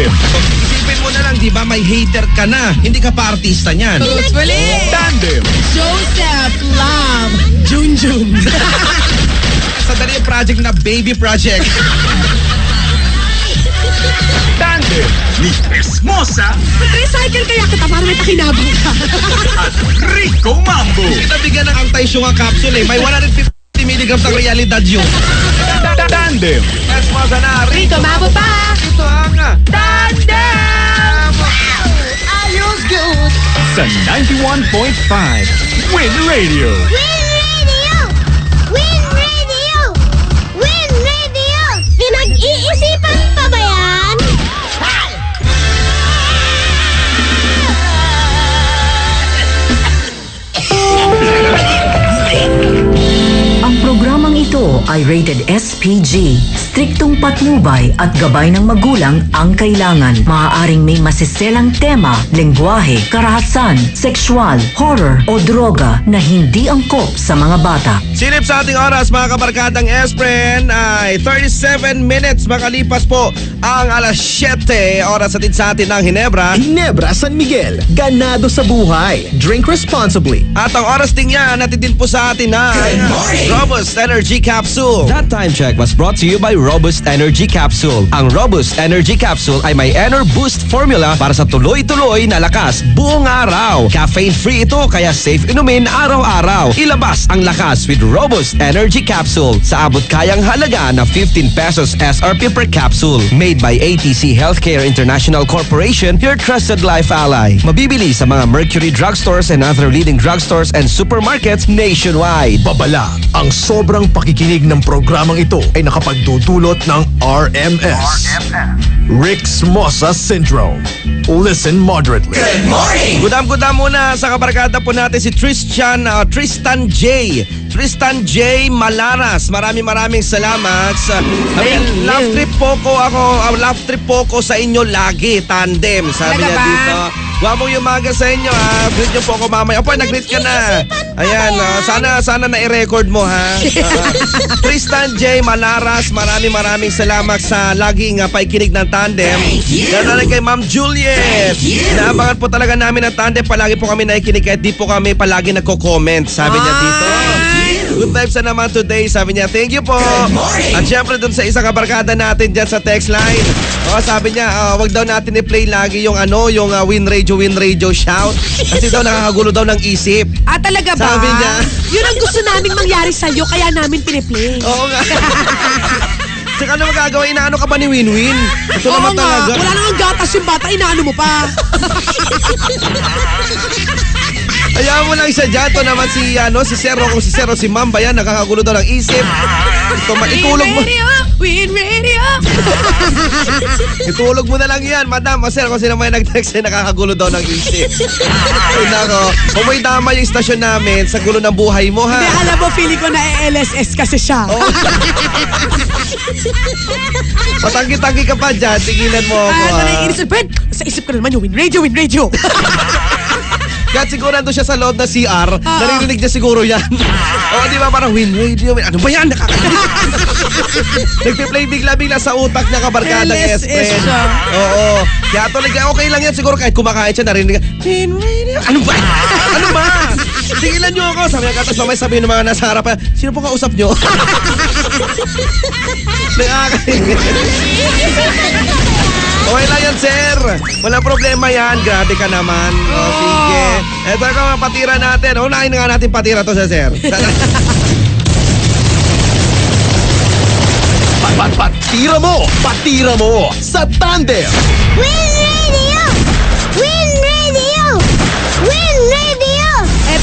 Tandem. Isipin mo na lang, di ba, may hater ka na. Hindi ka pa artista niyan. Truthfully, Tandem. Joseph Love Junjun. Sa dali yung project na Baby Project. Tandem. Ni Esmosa Recycle kaya kita para may pakinabang ka. at Rico Mambo. Nabigyan ng anti-syunga capsule eh. May 150 mg ng realidad yun. Tandem. Mas mga na, Rico, mabo pa. Ito ang ah, Tandem! Ayos good. Sa 91.5 Win Radio. Win ito ay rated SPG. Striktong patnubay at gabay ng magulang ang kailangan. Maaaring may masiselang tema, lengguwahe, karahasan, sexual, horror o droga na hindi angkop sa mga bata. Silip sa ating oras mga kabarkadang Espren ay 37 minutes makalipas po ang alas 7 oras atin sa atin ng Hinebra. Ginebra San Miguel, ganado sa buhay. Drink responsibly. At ang oras din yan, natin din po sa atin na Robust Energy Capsule. That time check was brought to you by Robust Energy Capsule. Ang Robust Energy Capsule ay may Ener Boost formula para sa tuloy-tuloy na lakas buong araw. Caffeine-free ito kaya safe inumin araw-araw. Ilabas ang lakas with Robust Energy Capsule sa abot kayang halaga na 15 pesos SRP per capsule. Made by ATC Healthcare International Corporation, your trusted life ally. Mabibili sa mga Mercury drugstores and other leading drugstores and supermarkets nationwide. Babala, ang sobrang pakikinig ng programang ito ay nakapagdudulot ng RMS. Rick's Mossa Syndrome. Listen moderately. Gudam-gudam muna sa kabarkada po natin si Tristan, uh, Tristan J. Tristan J. Malaras. Maraming maraming salamat. Sa, niya, love trip po ko ako, uh, love trip po ko sa inyo lagi, tandem. Sabi Talaga niya ba? dito. Guwamong umaga sa inyo ha. Greet niyo po ako mamaya. Opo, nag-greet ka na. Ayan, uh, sana sana na-record mo ha. Uh, Tristan J. Malaras, maraming maraming salamat sa laging uh, paikinig ng tandem. Rin kay Ma'am Juliet. Inaabangan po talaga namin ang tandem. Palagi po kami nakikinig kahit di po kami palagi nagko-comment. Sabi niya dito. Good vibes na naman today. Sabi niya, thank you po. At syempre dun sa isang kabarkada natin dyan sa text line. Oh, sabi niya, ah, wag daw natin i-play lagi yung ano, yung ah, win radio, win radio shout. Kasi daw nakakagulo daw ng isip. Ah, talaga ba? Sabi niya. Yun ang gusto naming mangyari sa'yo, kaya namin piniplay. Oo nga. Saka ano magagawa? Inaano ka ba ni Win-Win? Ito Oo naman nga, talaga. wala nang gatas yung bata, inaano mo pa. Hayaan mo lang siya dyan. Ito naman si, ano, si Sero. Kung si Sero, si Ma'am ba yan? Nakakagulo daw ng isip. Ito, ma- itulog mo. Win radio. Itulog mo na lang yan, madam. Kasi kung sino may nag-text ay nakakagulo daw ng isip. Ay nako, kung may tama yung istasyon namin sa gulo ng buhay mo Hindi, ha. alam mo, feeling ko na LSS kasi siya. Oh. Patanggi-tanggi ka pa dyan, tigilan mo ako Ah. Ben, sa isip ko na naman yung win radio, win radio. Kahit siguro nandun siya sa loob ng CR, Ah. naririnig niya siguro yan. o di ba parang win radio, win. Ano ba yan? Nakakalimutan. Nagpe-play bigla-bigla sa utak niya kabarkada ng siya. Oo. Kaya talaga okay lang yan siguro kahit kumakain siya narinig niya, win radio. Ano ba? ano ba? Tigilan niyo ako. Sabi niya, tapos mamay sabihin ng mga nasa harapan, sino po kausap niyo? Nakakainis. Okay lang yan, sir. Walang problema yan. Grabe ka naman. O, sige. Ito ka mga patira natin. Unahin na nga natin patira to sa sir. Pat, pat, patira mo! Patira mo! Sa Tandem! Win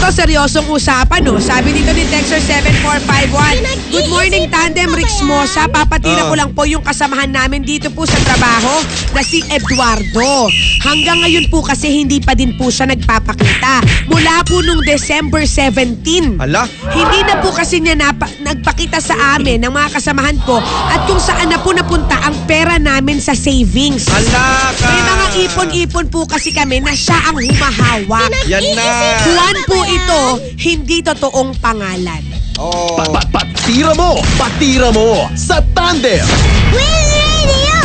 Eto, seryosong usapan, no? Sabi dito ni Dexter 7451. Good morning, Tandem Rix Mosa. Papatira Oh. ko lang po yung kasamahan namin dito po sa trabaho na si Eduardo. Hanggang ngayon po kasi hindi pa din po siya nagpapakita. Mula po nung December 17. Ala? Hindi na po kasi niya napa- nagpakita sa amin ng mga kasamahan ko at kung saan na po napunta ang pera namin sa savings. Ala ka. May mga ipon-ipon po kasi kami na siya ang humahawak. Yan na. Juan po ito hindi totoong pangalan. Oh. Pa- pa- patira mo! Patira mo! Sa tandem! Win Radio!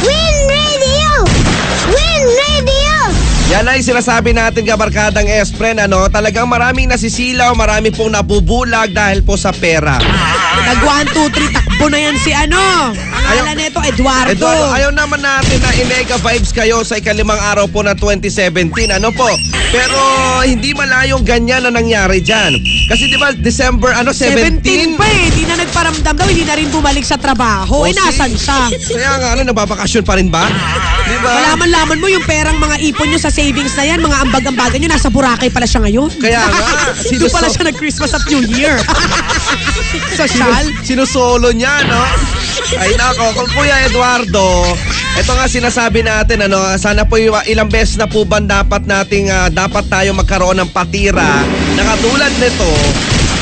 Win Radio! Win Radio! Yan ay sinasabi natin kabarkadang Espren, ano? Talagang maraming nasisilaw, marami pong nabubulag dahil po sa pera. Ah! Nag 1, 2, 3, takbo na yan si ano. Pangalan nito, Eduardo. Eduardo, ayaw naman natin na inega vibes kayo sa ikalimang araw po ng 2017. Ano po? Pero hindi malayong ganyan na nangyari dyan. Kasi di ba December ano 17? 17 pa eh. Hindi na nagparamdam daw. Hindi na rin bumalik sa trabaho. Oh, eh, nasan siya? Kaya nga ano, nababakasyon pa rin ba? Di ba? Malaman-laman mo yung perang mga ipon nyo sa savings na yan, mga ambag-ambagan nyo, nasa Boracay pala siya ngayon. Kaya nga. Doon pala siya nag-Christmas at New Year. Social. Sinusolo niya, no? Ay nako, kung Kuya Eduardo, ito nga sinasabi natin, ano, sana po ilang beses na po ba dapat nating, ah, dapat tayo magkaroon ng patira na katulad nito,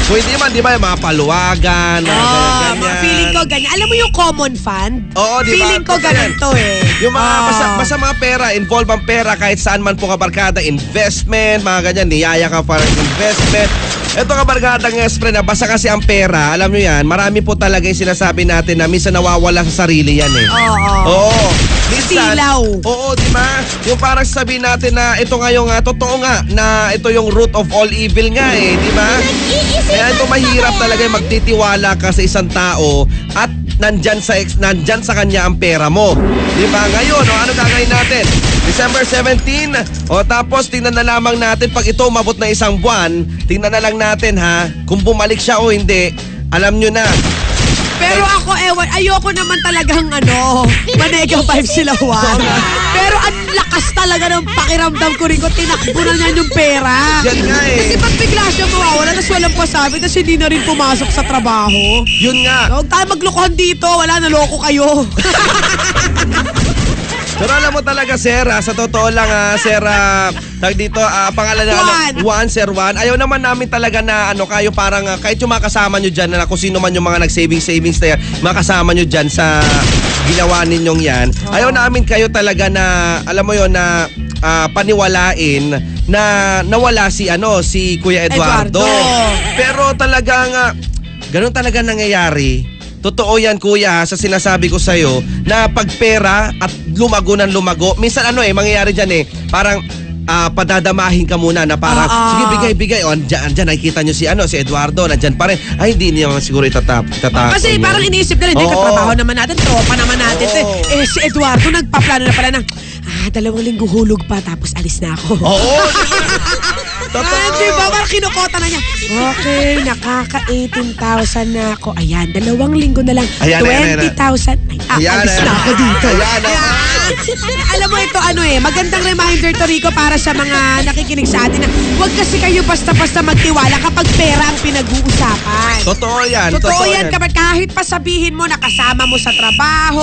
kung hindi man, di ba, yung mga paluwagan, Oh, ganyan, mga feeling ko ganyan. Alam mo yung common fund? Oo, di ba? Feeling ko Totoo ganun yan. to eh. Yung mga Oh. basta, basta mga pera, involve ang pera kahit saan man po kabarkada, investment, mga ganyan, niyaya ka para sa investment. Ito kabarkada ng Espre na basta kasi ang pera, alam nyo yan, marami po talaga yung sinasabi natin na minsan nawawala sa sarili yan eh. Oo. Oo. Minsan, Silaw. Oo, di ba? Yung parang sabihin natin na ito nga yung, ah, totoo nga, na ito yung root of all evil nga eh, di ba? Kaya ito mahirap talaga yung magtitiwala ka sa isang tao at nandyan sa, ex- nandyan sa kanya ang pera mo. Di ba? Ngayon, o, ano gagawin natin? December 17, o tapos tingnan na lamang natin pag ito umabot na isang buwan, tingnan na lang natin ha, kung bumalik siya o hindi, alam nyo na. Pero ako, ewan, ayoko naman talagang ano, manega five sila Juan. Pero ang lakas talaga ng pakiramdam ko rin ko, tinakbo na niya yung pera. Yan nga eh. Kasi pag bigla siya mawawala, tapos walang pasabi, tapos hindi na rin pumasok sa trabaho. Yun nga. Huwag tayo maglokohan dito, wala, naloko kayo. Pero alam mo talaga, sir, ah, sa totoo lang, ah, sir, ah, tag dito, ah, pangalan na, Juan. Juan, Sir Juan. Ayaw naman namin talaga na, ano, kayo parang, ah, kahit yung mga kasama nyo dyan, na kung sino man yung mga nag-savings-savings na yan, mga kasama nyo dyan sa ginawa ninyong yan. Ayaw namin kayo talaga na, alam mo yon na, ah, paniwalain na nawala si, ano, si Kuya Eduardo. Eduardo. Pero talagang, ah, ganun talaga nangyayari. Totoo yan kuya sa sinasabi ko sa'yo na pag pera at lumago ng lumago, minsan ano eh, mangyayari dyan eh, parang ah, padadamahin ka muna na parang, Ah, ah. sige bigay, bigay. O, andyan, andyan, nakikita nyo si, ano, si Eduardo, nandyan pa rin. Ay, hindi niya siguro itatap, itatapon. Kasi yun. parang iniisip na rin, hindi katrabaho naman natin, tropa naman natin. eh. Eh, si Eduardo nagpaplano na pala ng, ah, dalawang linggo hulog pa, tapos alis na ako. Oo, Totoo. Ah, di ba? Parang kinukota na niya. Okay, nakaka-18,000 na ako. Ayan, dalawang linggo na lang. Ayan, ayan, ayan. 20,000. Ay, Ayan, alis ayan. na ako dito. Ayan, ayan. Alam mo ito, ano eh, magandang reminder to, Rico, para sa mga nakikinig sa atin na huwag kasi kayo basta-basta magtiwala kapag pera ang pinag-uusapan. Totoo yan. Totoo yan, kapag kahit pa sabihin mo na kasama mo sa trabaho,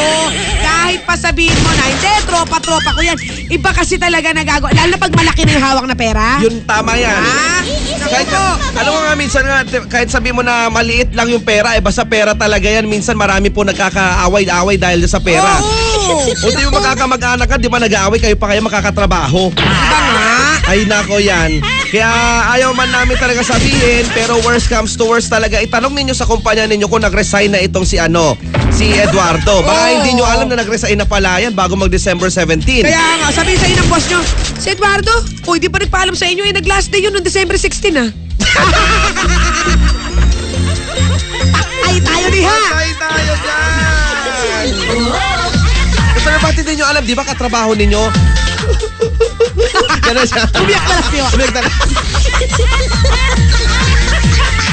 kahit pa sabihin mo na, hindi, tropa-tropa ko yan. Iba kasi talaga nagagawa, lalo na pag malaki na yung hawak na pera. Yun, tama yan. Ah, Kahit, alam mo nga minsan nga, kahit sabi mo na maliit lang yung pera, eh basta pera talaga yan. Minsan marami po nagkakaaway-away dahil sa pera. Oo. O di mo magkakamag-anak ka, di ba nag-aaway kayo pa kayo makakatrabaho? Diba nga? Ay nako yan. Kaya ayaw man namin talaga sabihin, pero worst comes to worst talaga. Itanong ninyo sa kumpanya ninyo kung nag-resign na itong si ano, si Eduardo. Baka Oo. hindi nyo alam na nag-resign na pala yan bago mag-December 17. Kaya nga, sabihin sa inyo ng boss nyo, si Eduardo, uy, di pa nagpaalam sa inyo, eh, nag-last day yun noong December 16, ah. Ay, tayo ni ha! Patay tayo dyan! Pero ba't hindi nyo alam, di ba katrabaho ninyo? Ganun siya. Umiyak na lang. Umiyak na lang.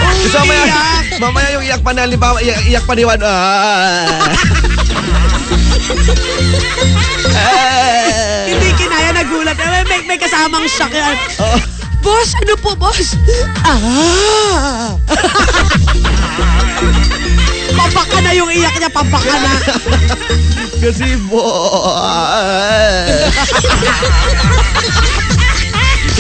Mo mamaya, mamaya yung iyak pa na, halimbawa, iyak, iyak pa ni Juan. Ah. Hindi kinaya, nagulat. Eh, May, may kasamang shock yan. Oo. Boss, ano po, boss? Ah! Papaka na yung iyak niya, papaka na. Kasi bo...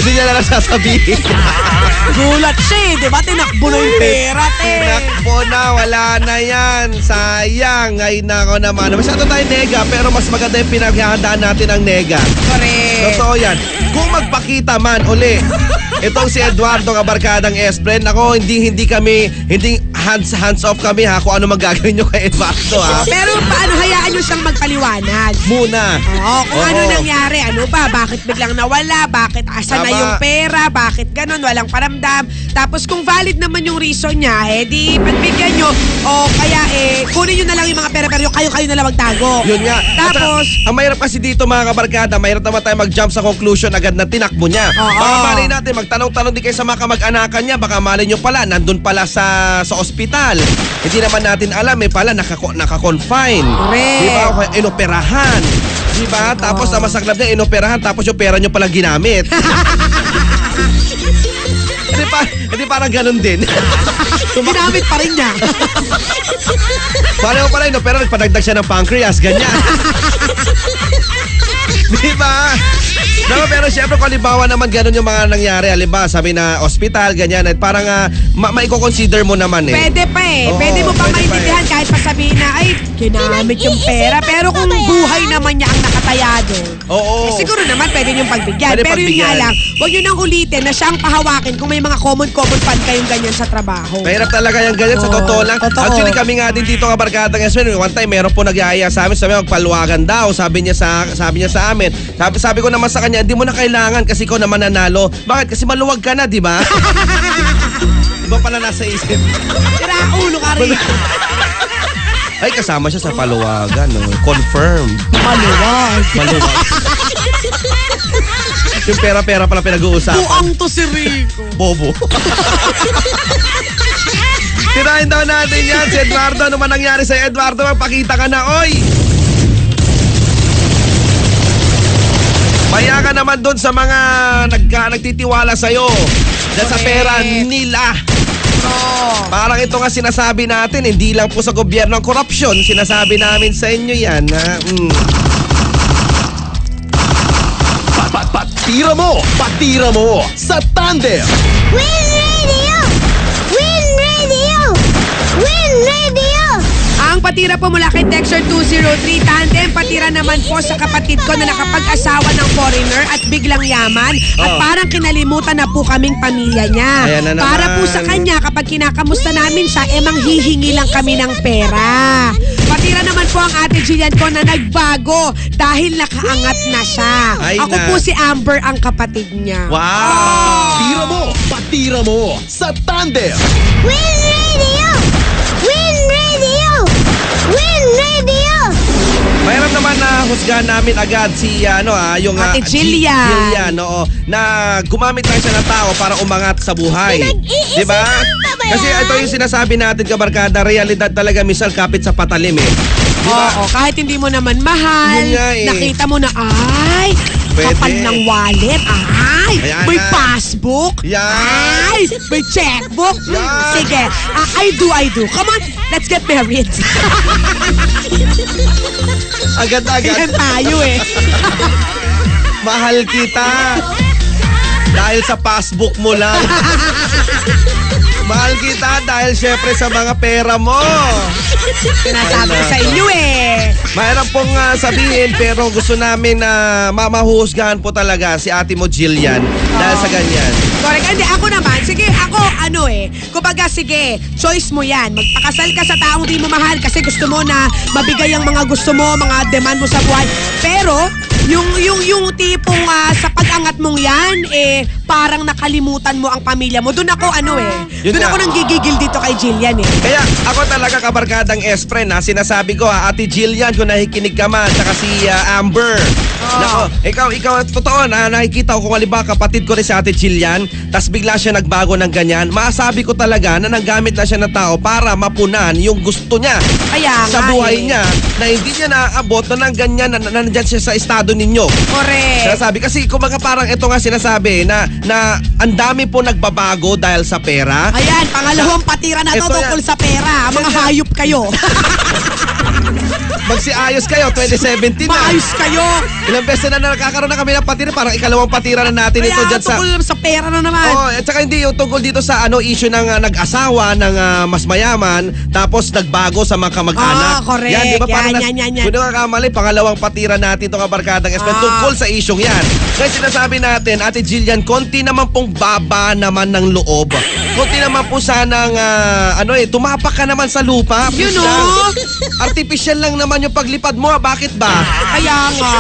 Hindi niya na lang sasabihin. Gulat siya eh, di ba? Tinakbo na yung pera, te. Tinakbo na, wala na yan. Sayang. Ay nako naman. Masyado tayo nega, pero mas maganda yung pinaghahandaan natin ang nega. Correct. Totoo yan. Kung magpakita man uli, itong si Eduardo Kabarkadang Espren, ako hindi hindi kami hindi hands hands off kami ha kung ano magagawin nyo kay Eduardo ha. Pero paano hayaan nyo siyang magpaliwanag? Muna. Oo, kung Oo. ano nangyari, ano ba, bakit biglang nawala, bakit asa na Tama. yung pera, bakit ganun, walang paramdam. Tapos kung valid naman yung reason niya, eh di pagbigyan nyo, o kaya eh, kunin nyo na lang yung mga pera, pero yung kayo-kayo na lang magtago. Yun nga. At, Tapos, ah, ang mahirap kasi dito mga kabarkada, mahirap naman tayo mag-jump sa conclusion agad na tinakbo niya. Oo. Baka malay natin, magtanong-tanong din kayo sa mga kamag-anakan niya, baka malay nyo pala, nandun pala sa sa ospital. Hindi naman natin alam, eh pala nakako, naka-confine. Correct. Di ba? Inoperahan. Di ba? Tapos ang masaklap niya, inoperahan, tapos yung pera nyo palang ginamit. Hindi pa, hindi parang ganun din. ginamit pa rin niya. Mo pala yun, pero nagpadagdag siya ng pancreas, ganyan. Di ba? No, pero syempre kung halimbawa naman ganun yung mga nangyari, halimbawa sabi na hospital, ganyan, at parang uh, ma- maiko-consider mo naman eh. Pwede pa eh. Oo, Pwede mo pa pwede pa maintindihan kahit pa sabihin na, ay, ginamit yung pera. Pero kung buhay naman niya ang nakatayado, Oo. eh, siguro naman pwede niyong pagbigyan. Pwede Pero yun nga pagbigyan. lang, huwag yun nang ulitin na siya ang pahawakin kung may mga common-common fund kayong ganyan sa trabaho. Mahirap talaga yung ganyan sa Oo, totoo lang. totoo. Actually kami nga din dito nga barkada ng SMN, one time meron po nagyaya sa amin, sabi niya magpaluwagan daw, sabi niya sa sabi niya sa amin. Sabi sabi ko naman sa kanya, hindi mo na kailangan kasi ikaw naman nanalo. Bakit? Kasi maluwag ka na, di ba? Iba pala nasa isip. Tira ulo ka rin. Ay, kasama siya sa paluwagan. No? Confirm. Maluwag. Maluwag. yung pera-pera pala pinag-uusapan. Buang to si Rico. Bobo. Tirahin daw natin yan si Eduardo. Ano man nangyari sa Eduardo, magpakita ka na, oy! Maya ka naman doon sa mga nagka, nagtitiwala sa'yo. Dahil sa pera nila. Parang ito nga sinasabi natin, hindi lang po sa gobyerno ang korupsyon. Sinasabi namin sa inyo yan. Ha? Mm. Pat, pat, patira mo! Patira mo! Sa tandem! Win Ang patira po mula kay Texture 203 Tandem, patira naman po sa kapatid ko na nakapag-asawa ng foreigner at biglang yaman at Oh. parang kinalimutan na po kaming pamilya niya. Ayan na naman. Para po sa kanya, kapag kinakamusta namin siya, eh manghihingi lang kami ng pera. Patira naman po ang ate Jillian ko na nagbago dahil nakaangat na siya. Ay, Ako na- po si Amber ang kapatid niya. Wow! Patira mo! Patira mo! Sa tandem! Win Mayroon naman na husgahan namin agad si ano ah, yung ah, Ate G- Jillian. Jillian, oo, na gumamit lang siya ng tao para umangat sa buhay. Pinag-iisipan Di ba? pa ba yan? Kasi ito yung sinasabi natin kabarkada, realidad talaga misal kapit sa patalim eh. Di ba? Oo, kahit hindi mo naman mahal, Yun nga eh. nakita mo na, ay, Pwede. kapal ng wallet, ay, Ayan may na. passbook, Yan. ay, may checkbook. Yan. Sige, ah, I do, I do. Come on, let's get married. Agad-agad. Yan tayo eh. Mahal kita. Dahil sa passbook mo lang. Mahal kita dahil syempre sa mga pera mo. Sinasabi ko sa inyo eh. Mahirap pong ah, sabihin pero gusto namin na mamahuhusgahan po talaga si ate mo Jillian dahil sa ganyan. Correct. Hindi, ako naman, sige, ano eh, kumbaga, sige, choice mo yan. Magpakasal ka sa taong di mo mahal kasi gusto mo na mabigay ang mga gusto mo, mga demand mo sa buhay. Pero, yung, yung, yung tipong ah, sa pag-angat mong yan, eh, parang nakalimutan mo ang pamilya mo. Doon ako, ano eh, doon ako nang gigigil dito kay Jillian eh. Kaya ako talaga kabarkadang Espren ha, sinasabi ko ha, Ate Jillian kung nakikinig ka man, saka si ah, Amber. Nako, ikaw, ikaw, totoo na, nakikita ko kung halimbawa kapatid ko rin si Ate Jillian, tas bigla siya nagbago ng ganyan, maasabi ko talaga na nanggamit na siya ng tao para mapunan yung gusto niya Kaya sa nga buhay eh. niya na hindi niya naaabot na ng ganyan na, na nandyan siya sa estado ninyo. Correct. Sinasabi kasi kumbaga parang ito nga sinasabi na na ang dami po nagbabago dahil sa pera. Ayan, pangalawang patira na to Ito yan. tungkol sa pera. Mga hayop kayo. magsiayos kayo, 2017 na. Maayos kayo. Ilang beses na nakakaroon na kami ng patira, parang ikalawang patira na natin ito Kaya dyan sa... tungkol sa pera na naman. Oh, at saka hindi yung tungkol dito sa ano issue ng ah, nag-asawa ng ah, mas mayaman tapos nagbago sa mga kamag-anak. Ah, correct. Yan, di ba? Parang Yan, yan, yan, yan. Kung nakakamali, pangalawang patira natin itong kabarkadang Espen Ah. tungkol sa isyong yan. Kaya sinasabi natin, Ate Jillian, konti naman pong baba naman ng loob. Konti naman po sanang, ah, ano eh, tumapak ka naman sa lupa. You Please know? Artificial lang naman yung paglipad mo. ah. Bakit ba? Kaya nga.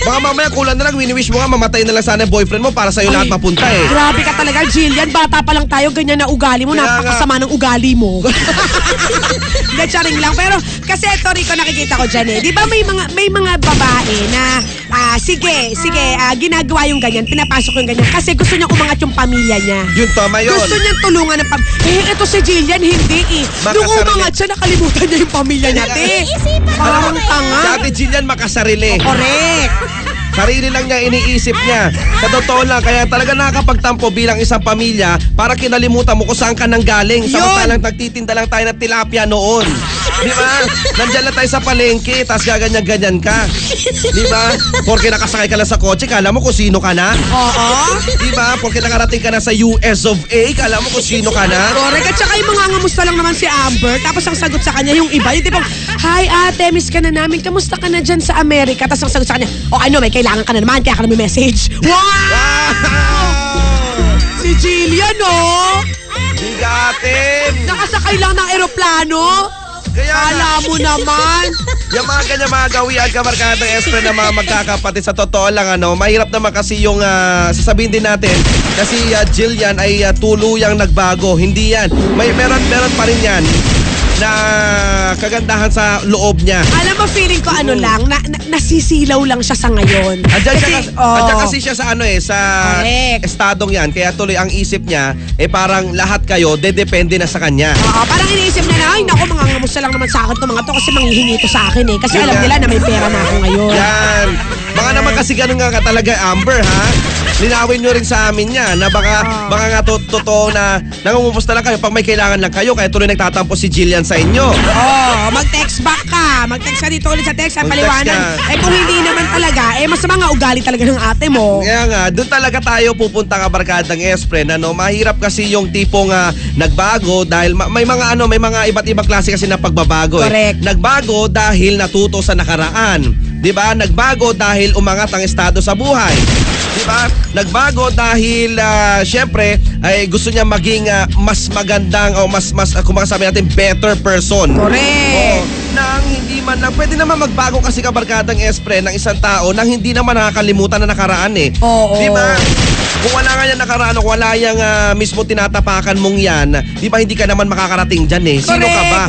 Baka mamaya kulang na lang, wini-wish mo nga, mamatay na lang sana yung boyfriend mo para sa'yo lahat Ay, mapunta eh. Grabe ka talaga, Jillian. Bata pa lang tayo, ganyan na ugali mo. Kaya nga. Napakasama ng ugali mo. Hindi, charing lang. Pero kasi ito, Rico, nakikita ko dyan eh. Di ba may mga, may mga babae na, ah, sige, sige, ah, ginagawa yung ganyan, pinapasok yung ganyan. Kasi gusto niya umangat yung pamilya niya. Yun, tama yun. Gusto niyang tulungan ng pam... Eh, ito si Jillian, hindi eh. Nung sarili- umangat siya, nakalimutan niya yung pamilya niya, te. Isipan mo Parang tanga. Si Ate Jillian makasarili. Correct. Sarili lang niya iniisip niya. Sa totoo lang, kaya talaga nakakapagtampo bilang isang pamilya para kinalimutan mo kung saan ka nang galing. Samantalang nagtitinda lang tayo ng tilapia noon. Di ba? Nandiyan lang tayo sa palengke, tapos gaganyan-ganyan ka. Di ba? Porque nakasakay ka lang sa kotse, kala mo kung sino ka na. Oo. Di ba? Porque nakarating ka na sa US of A, kala mo kung sino ka na. Correct. At saka yung mga ngamusta lang naman si Amber. Tapos ang sagot sa kanya yung iba. Yung tipong, Hi ate, miss ka na namin. Kamusta ka na dyan sa Amerika? Tapos ang sagot sa kanya, O ano, may kailangan ka na naman. Kaya ka na may message. Wow! Wow! Si Jillian, oh! Bigatin! Nakasakay lang ng eroplano. Kaya. Kala mo naman. Yung mga ganyan mga gawian kabarkadang espre na mga magkakapatid sa totoo lang ano, mahirap naman kasi yung ah, sasabihin din natin kasi uh, Jillian ay ah, tuluyang nagbago. Hindi yan. May meron meron pa rin yan na kagandahan sa loob niya. Alam mo, feeling ko ano lang, na, na- nasisilaw lang siya sa ngayon. Andiyan, siya, kasi, oh, andiyan kasi siya sa ano eh, sa Correct. estadong yan. Kaya tuloy ang isip niya, eh parang lahat kayo, dedepende na sa kanya. Oo, parang iniisip niya na, ay naku, mga ngamusta lang naman sa akin to mga to kasi manghihingi to sa akin eh. Kasi Yun alam nga. nila na may pera na ako ngayon. Yan. Baka naman kasi ganun nga ka talaga, Amber, ha? Linawin nyo rin sa amin yan na baka, Ah. baka nga to, totoo na nangungumusta lang kayo pag may kailangan lang kayo kaya tuloy nagtatampo si Jillian sa inyo. Oh, mag-text back ka. Mag-text ka dito ulit sa text paliwanag. ka. Eh kung hindi naman talaga, eh masama nga ugali talaga ng ate mo. Kaya nga, doon talaga tayo pupunta ka barkadang Espren. Ano, mahirap kasi yung tipong ah, nagbago dahil ma- may mga ano, may mga iba't ibang klase kasi na pagbabago. Correct. Eh. Nagbago dahil natuto sa nakaraan. 'Di ba? Nagbago dahil umangat ang estado sa buhay. 'Di ba? Nagbago dahil ah, syempre ay gusto niya maging ah, mas magandang o mas mas uh, kung sabi natin better person. Correct. Oo, nang hindi man lang, pwede naman magbago kasi kabarkadang espre ng isang tao nang hindi naman nakakalimutan na nakaraan eh. Oo. Di ba? Kung wala nga yan nakaraan o wala yung ah, mismo tinatapakan mong yan, di ba hindi ka naman makakarating dyan eh? Sino ka ba?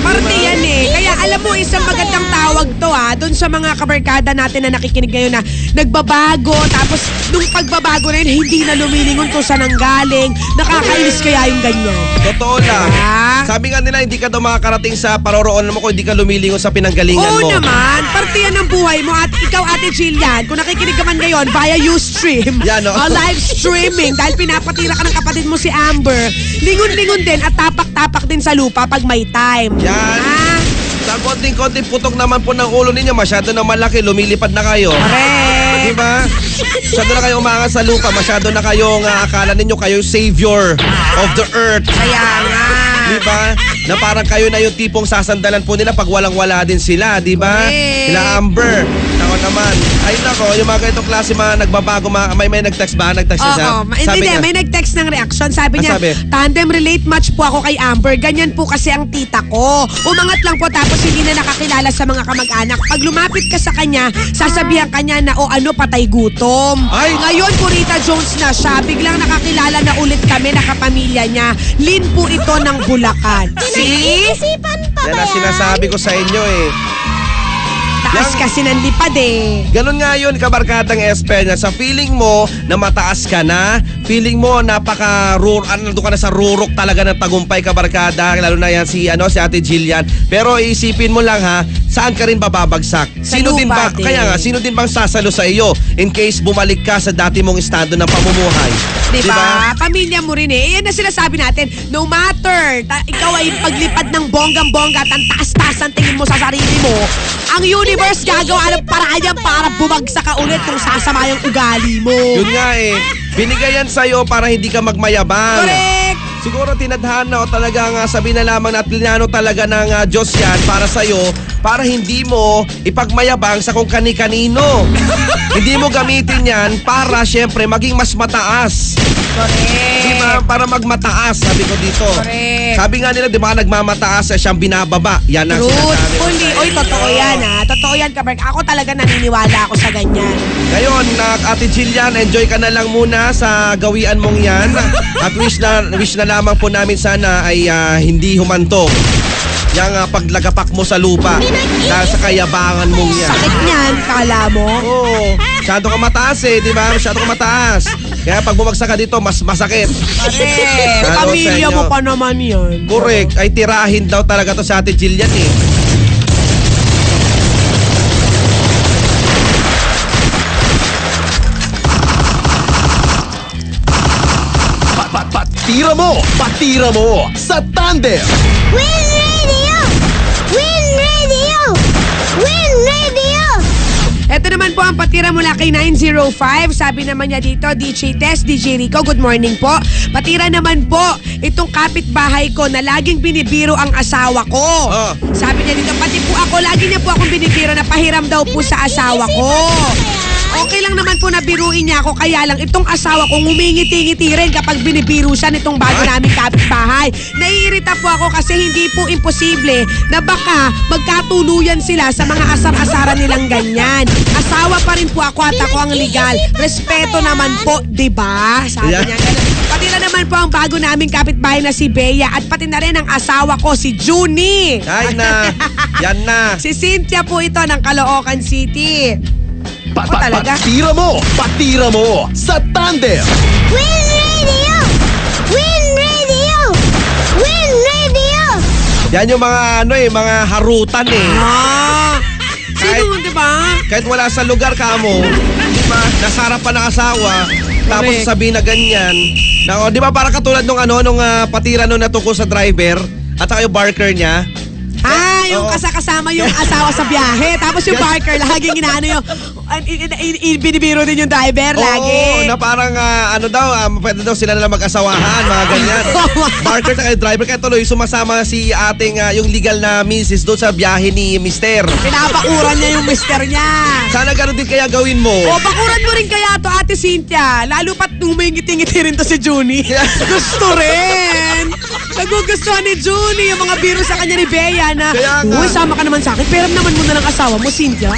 Parte yan eh. Kaya alam mo, isang magandang tawag to ha, doon sa mga kabarkada natin na nakikinig ngayon na nagbabago, tapos nung pagbabago na yun, hindi na lumilingon kung saan ang galing. Nakakainis kaya yung ganyan. Totoo lang. Diba? Sabi nga nila, hindi ka daw makakarating sa paroroon mo kung hindi ka lumilingon sa pinanggalingan Oo mo. naman, parte yan ng buhay mo at ikaw Ate Jillian, kung nakikinig ka man ngayon via Ustream Yan, oh. o live streaming dahil pinapatira ka ng kapatid mo si Amber, lingon-lingon din at tapak-tapak din sa lupa pag may time. Yan. Ah, Sa konting-konting putok naman po ng ulo ninyo, masyado na malaki, lumilipad na kayo. correct. Di ba? Masyado na kayo umangat sa lupa, masyado na kayong ah, akala ninyo kayo savior of the earth. Kaya nga. Di ba? Na parang kayo na yung tipong sasandalan po nila pag walang-wala din sila, di ba? Correct. Sila Amber. Ako naman. Ay nako, yung mga ganitong klase mga nagbabago, mga, may may nag-text ba? Nag-text Oo, siya? ma- hindi, niya, may nag-text ng reaction. Sabi Ah, niya, sabi? tandem relate match po ako kay Amber. Ganyan po kasi ang tita ko. Umangat lang po tapos hindi na nakakilala sa mga kamag-anak. Pag lumapit ka sa kanya, sasabihan kanya na o ano patay gutom. Ay! Ngayon po Rita Jones na siya. Biglang nakakilala na ulit kami, nakapamilya niya. Lin po ito ng Bulacan. See? Yan ang sinasabi ko sa inyo eh. Taas Yang- kasi ng lipad eh. Ganon nga yun, kabarkadang Espenya. Sa feeling mo na mataas ka na, feeling mo napaka rur ano, ka na sa rurok talaga ng tagumpay, kabarkada. Lalo na yan si, ano, si Ate Jillian. Pero isipin mo lang ha, saan ka rin bababagsak? Sa Sino din ba, din. kaya nga, sino din bang sasalo sa iyo in case bumalik ka sa dati mong estado ng pamumuhay? Diba? Pamilya mo rin eh. Yan na sinasabi natin. No matter, ta- ikaw ay paglipad ng bonggang-bongga at ang taas-taas ang tingin mo sa sarili mo, ang universe gagawa ng paraan yan para bumagsak ka ulit kung sasama yung ugali mo. Yun nga eh, binigay yan sa'yo para hindi ka magmayabang. Correct! Siguro tinadhana o talagang uh, sabi na lamang na at linano talaga ng ah, Diyos yan para sa'yo para hindi mo ipagmayabang sa kung kani-kanino. hindi mo gamitin yan para syempre maging mas mataas. Correct! Di ba? Para magmataas, sabi ko dito. Correct. Sabi nga nila, di ba nagmamataas eh, siyang binababa. Yan ang sinasabi. Truthfully. Oy, totoo yan ha. Totoo yan, Kaberg. Ako talaga naniniwala ako sa ganyan. Ngayon, na Ate Jillian, enjoy ka na lang muna sa gawian mong yan. At wish na, wish na lamang po namin sana ay ah, hindi humantong yung ah, paglagapak mo sa lupa dahil sa kayabangan mong yan. Sakit niyan, kala mo. Oo, masyado ka mataas eh, di ba? Masyado ka mataas. Kaya pag bumagsak ka dito, mas masakit. Correct. Ano sa Pamilya inyo? mo pa naman yan. Correct. Ay tirahin daw talaga to sa Ate Jillian eh. Pat, pat, patira mo! Patira mo! Sa Tandem! Win Ito naman po ang patira mula kay 905. Sabi naman niya dito, DJ Tess, DJ Rico, good morning po. Patira naman po, itong kapitbahay ko na laging binibiro ang asawa ko. Oh. Sabi niya dito, pati po ako, lagi niya po akong binibiro na pahiram daw po sa asawa ko. Okay lang naman po na biruin niya ako, kaya lang itong asawa ko ngumingiti-ngiti rin kapag binibiro siya nitong bago naming kapitbahay. Naiirita po ako kasi hindi po imposible na baka magkatuluyan sila sa mga asar-asaran nilang ganyan. Asawa pa rin po ako at ako ang legal. Respeto naman po, di ba? Sabi niya ganun. Pati na naman po ang bago naming kapitbahay na si Bea at pati na rin ang asawa ko, si Junie. Ay na, yan na. Si Cynthia po ito ng Caloocan City. Pat, pat, talaga? patira mo! Patira mo! Sa Tandem! Win Radio! Win Radio! Win Radio! Yan yung mga ano eh, mga harutan eh. Ah! Kahit- Sino, di ba? Kahit wala sa lugar ka mo, di ba, nasarap pa ng asawa, tapos Correct. sabihin na ganyan. Na, oh, di ba para katulad nung ano, nung ah, patira nung natungkol sa driver, at saka yung barker niya, Ah, yung kasakasama yung asawa sa biyahe. Tapos yung barker, laging inaano yung, binibiro din yung driver, lagi. Oo, na parang ah, ano daw, ah, pwede daw sila na lang mag-asawahan, mga ganyan. Barker at driver, kaya tuloy sumasama si ating ah, yung legal na misis doon sa biyahe ni mister. Pinapakuran niya yung mister niya. Sana ganun din kaya gawin mo. O, pakuran mo rin kaya to, Ate Cynthia. Lalo pat humingiti-ngiti rin to si Junie. Gusto rin. Nagugustuhan ni Junie yung mga biro sa kanya ni Bea na, Kaya nga. Uy, sama ka naman sa akin. Pero naman muna ng asawa mo, Cynthia.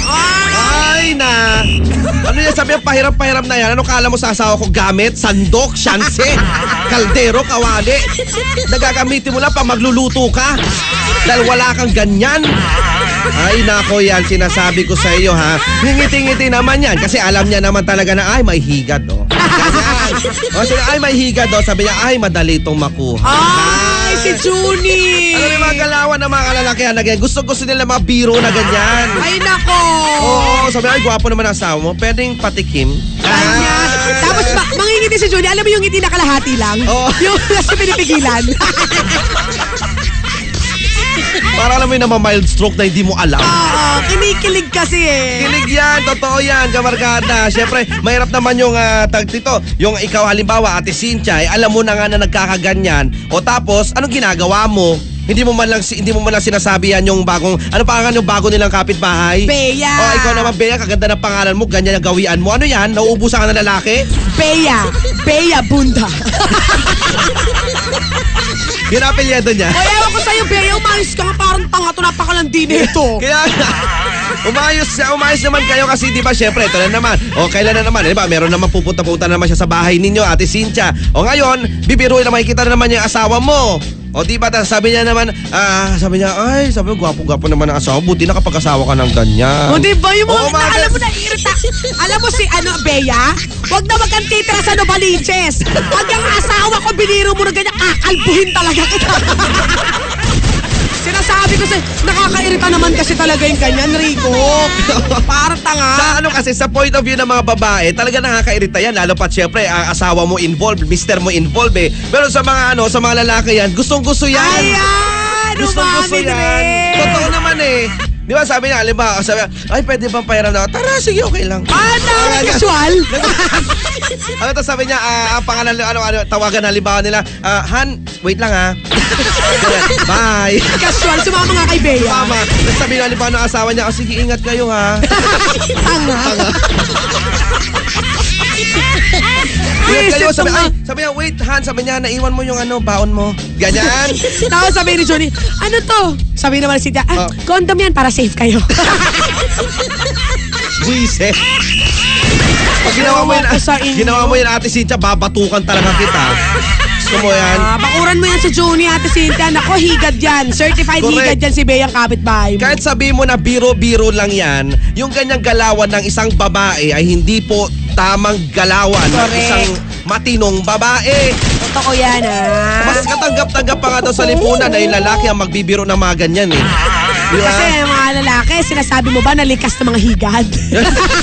Ay na! Ano yan sabi, pahiram-pahiram na yan. Ano kala mo sa asawa ko gamit? Sandok, syanse, kaldero, kawali. Nagagamitin mo lang pa magluluto ka. Dahil wala kang ganyan. Ay nako yan, sinasabi ko sa iyo ha. Ngingiti-ngiti naman yan kasi alam niya naman talaga na ay may higad oh. Ganyan. O sige, ay may higad oh. Sabi niya ay madali itong makuha. Ay, si Junie. Alam mo yung mga galawan ng mga kalalakihan na ganyan. Gusto-gusto nila mga biro na ganyan. Ay, nako. Oo, sabi ay gwapo naman ang asawa mo. Pwedeng patikim. Kanya. Tapos ma- mangingiti si Junie. Alam mo yung ngiti na kalahati lang? Oo. Yung nasa pinipigilan. Para alam mo yung naman mild stroke na hindi mo alam. Oo, kinikilig kasi eh. Kilig yan, totoo yan, kamarkada. Siyempre, mahirap naman yung uh, tag dito. Yung ikaw halimbawa, Ate Cynthia, eh, alam mo na nga na nagkakaganyan. O tapos, anong ginagawa mo? Hindi mo man lang si- hindi mo man lang sinasabi yan yung bagong ano pangalan yung bago nilang kapitbahay? Bea. Oh, ikaw naman Bea, kaganda ng pangalan mo, ganyan ang gawian mo. Ano yan? Nauubusan ka ng lalaki? Bea. Bea Bunda. Yun ang apelyido niya. O, ewan ko sa'yo, Bea. Umayos ka nga. Parang tanga to. Napakalandi nito. Kaya umayos, umayos naman kayo kasi di ba syempre ito na naman. O kailan na naman, di ba? Meron naman pupunta-punta naman siya sa bahay ninyo, Ate Cynthia. O ngayon, bibiruin na makikita na naman yung asawa mo. O di ba, sabi niya naman, ah, sabi niya, ay, sabi ko, gwapo-gwapo naman ang asawa. Buti nakapag-asawa ka ng ganyan. O, di ba? Yung mga, Oo, mga alam mo na, irita. alam mo si, ano, Bea? Huwag na wag kang titira sa Novaliches. Pag yung asawa ko, biniro mo na ganyan, kakalbuhin talaga kita. Sinasabi ko sa, nakakairita naman kasi talaga yung ganyan, Rico. Para tanga. Sa ano kasi, sa point of view ng mga babae, talaga nakakairita yan. Lalo pat syempre, ang asawa mo involved, mister mo involved eh. Pero sa mga ano, sa mga lalaki yan, gustong gusto yan. Ayan! Gustong gusto yan. Totoo naman eh. Di ba sabi niya, alam ba, sabi niya, ay pwede bang pahiram na ako? Tara, sige, okay lang. Ano? Casual? ano to sabi niya, ah, ang pangalan, ano, ano, tawagan halimbawa nila, ah, Han, wait lang ha. Ganyan, Bye. Casual. Sumama nga kay Bea. Mama, tapos sabi niya, halimbawa ng asawa niya, oh, sige, ingat kayo ha. Tanga. Ingat kayo, Isip sabi, ay, sabi niya, wait, Han, sabi niya, naiwan mo yung ano, baon mo. Ganyan. Tapos sabi ni Johnny, ano to? Sabi naman si Tia, ah, Oh. condom yan para safe kayo. Buisit. Pag ginawa mo yun, Ewan ko sa inyo. ginawa mo yun, ate Cynthia, babatukan talaga kita. Gusto mo yan? Ah, bakuran mo yan sa Johnny, Ate Cynthia. Nako, higad yan. Certified Correct. higad yan si Bea ang kapitbahay mo. Kahit sabi mo na biro-biro lang yan, yung ganyang galawan ng isang babae ay hindi po tamang galawan ng Correct. isang matinong babae. Totoo yan, ah. Mas katanggap-tanggap pa nga daw sa lipunan na yung lalaki ang magbibiro ng mga ganyan eh. Di ba? Kasi mga lalaki, sinasabi mo ba na likas na mga higad?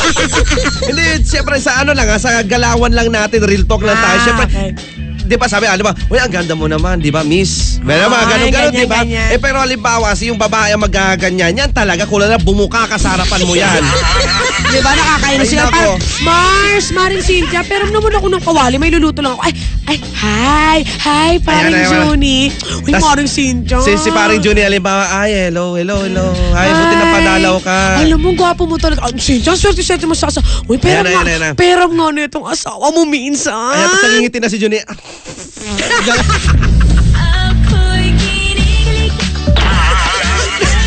Hindi, siyempre sa ano lang, ha, sa galawan lang natin, real talk lang tayo. Ah, Siyempre, okay. Di ba sabi, ano ba, uy, ang ganda mo naman, di ba, miss? Meron mga Ay, ganun-ganun, ganyan, di ba? ganyan. Eh, pero halimbawa, si yung babae ang magaganyan, yan talaga, kulang na bumuka ka sa harapan mo yan. Di ba nakakainis Ay, sila? nako. Parang, Mars, Maring Cynthia, pero naman ako ng kawali, may luluto lang ako. Ay, ay, hi, hi, Paring Ayan, ayan. Johnny. Uy, Tas- Maring Cynthia. Si, si paring Juni, halimbawa, ay, hello, hello, hello. Ay, buti na padalaw ka. Alam mo, gwapo mo talaga. Ang Cynthia, swerte-swerte mo sa asa. Uy, Ayan, nga, ayan, ayan. pera nga na itong asawa mo minsan. Ay, tapos nangingiti na si Juni.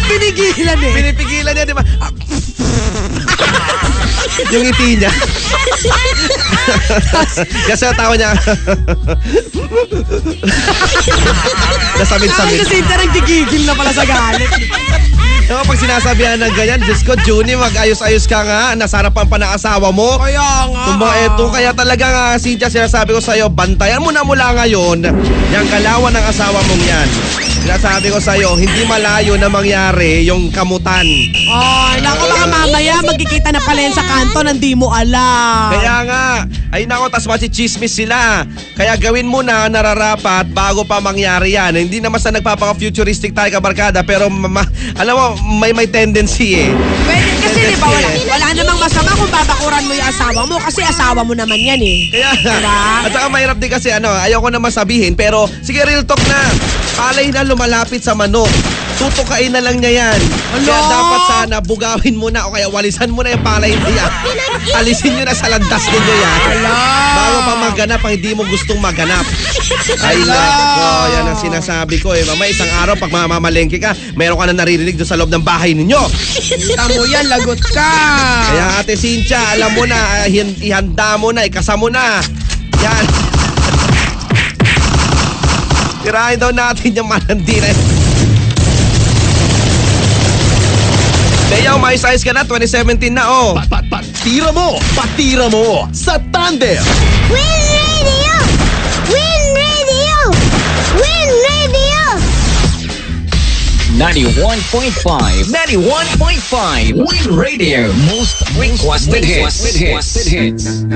Pinigilan eh. Pinipigilan niya, di ba? Yung ngiti niya. Kasi ang tawa niya. Ay, Nasamid-samid. si Cynthia nagtigigil na pala sa galit. Yung pag sinasabihan ng ganyan, Diyos ko, Juni, mag-ayos-ayos ka nga. Nasarapan pa ng asawa mo. Kaya nga. Kung ba eto, kaya talaga nga, Cynthia, sinasabi ko sa'yo, bantayan mo na mula ngayon yung kalawan ng asawa mong yan. Sinasabi ko sa'yo, hindi malayo na mangyari yung kamutan. Ay, naku baka mamaya magkikita na pala yan sa kanto nang di mo alam. Kaya nga, ay nako, tas chismis sila. Kaya gawin mo na nararapat bago pa mangyari yan. Hindi naman sa nagpapaka-futuristic tayo kabarkada, pero ma- alam mo, may may tendency eh. Pwede, kasi di ba, wala, wala namang masama kung babakuran mo yung asawa mo kasi asawa mo naman yan eh. Kaya, Diba? at saka mahirap din kasi ano, ayoko naman sabihin, pero sige real talk na. Palay na lumalapit sa manok. Tutukain na lang niya yan. Kaya Alo! dapat sana bugawin mo na o kaya walisan mo na yung palay niya. Alisin nyo na sa landas ninyo yan. Bago pa maganap ang hindi mo gustong maganap. Ay nako, yan ang sinasabi ko eh. Mama, isang araw pag mamamalengke ka, meron ka na naririnig doon sa loob ng bahay ninyo. Kita mo yan, lagot ka. Kaya ate Cynthia, alam mo na, ah, ihanda mo na, ikasa mo na. Yan. Tirahin daw natin yung malandi na. Leyaw, may size ka na, 2017 na oh. Pat, pat, patira mo! Patira mo! Sa Tandem! Win Radio! Win Radio! Win Radio! 91.5 91.5 Win Radio Most requested hits, requested hits.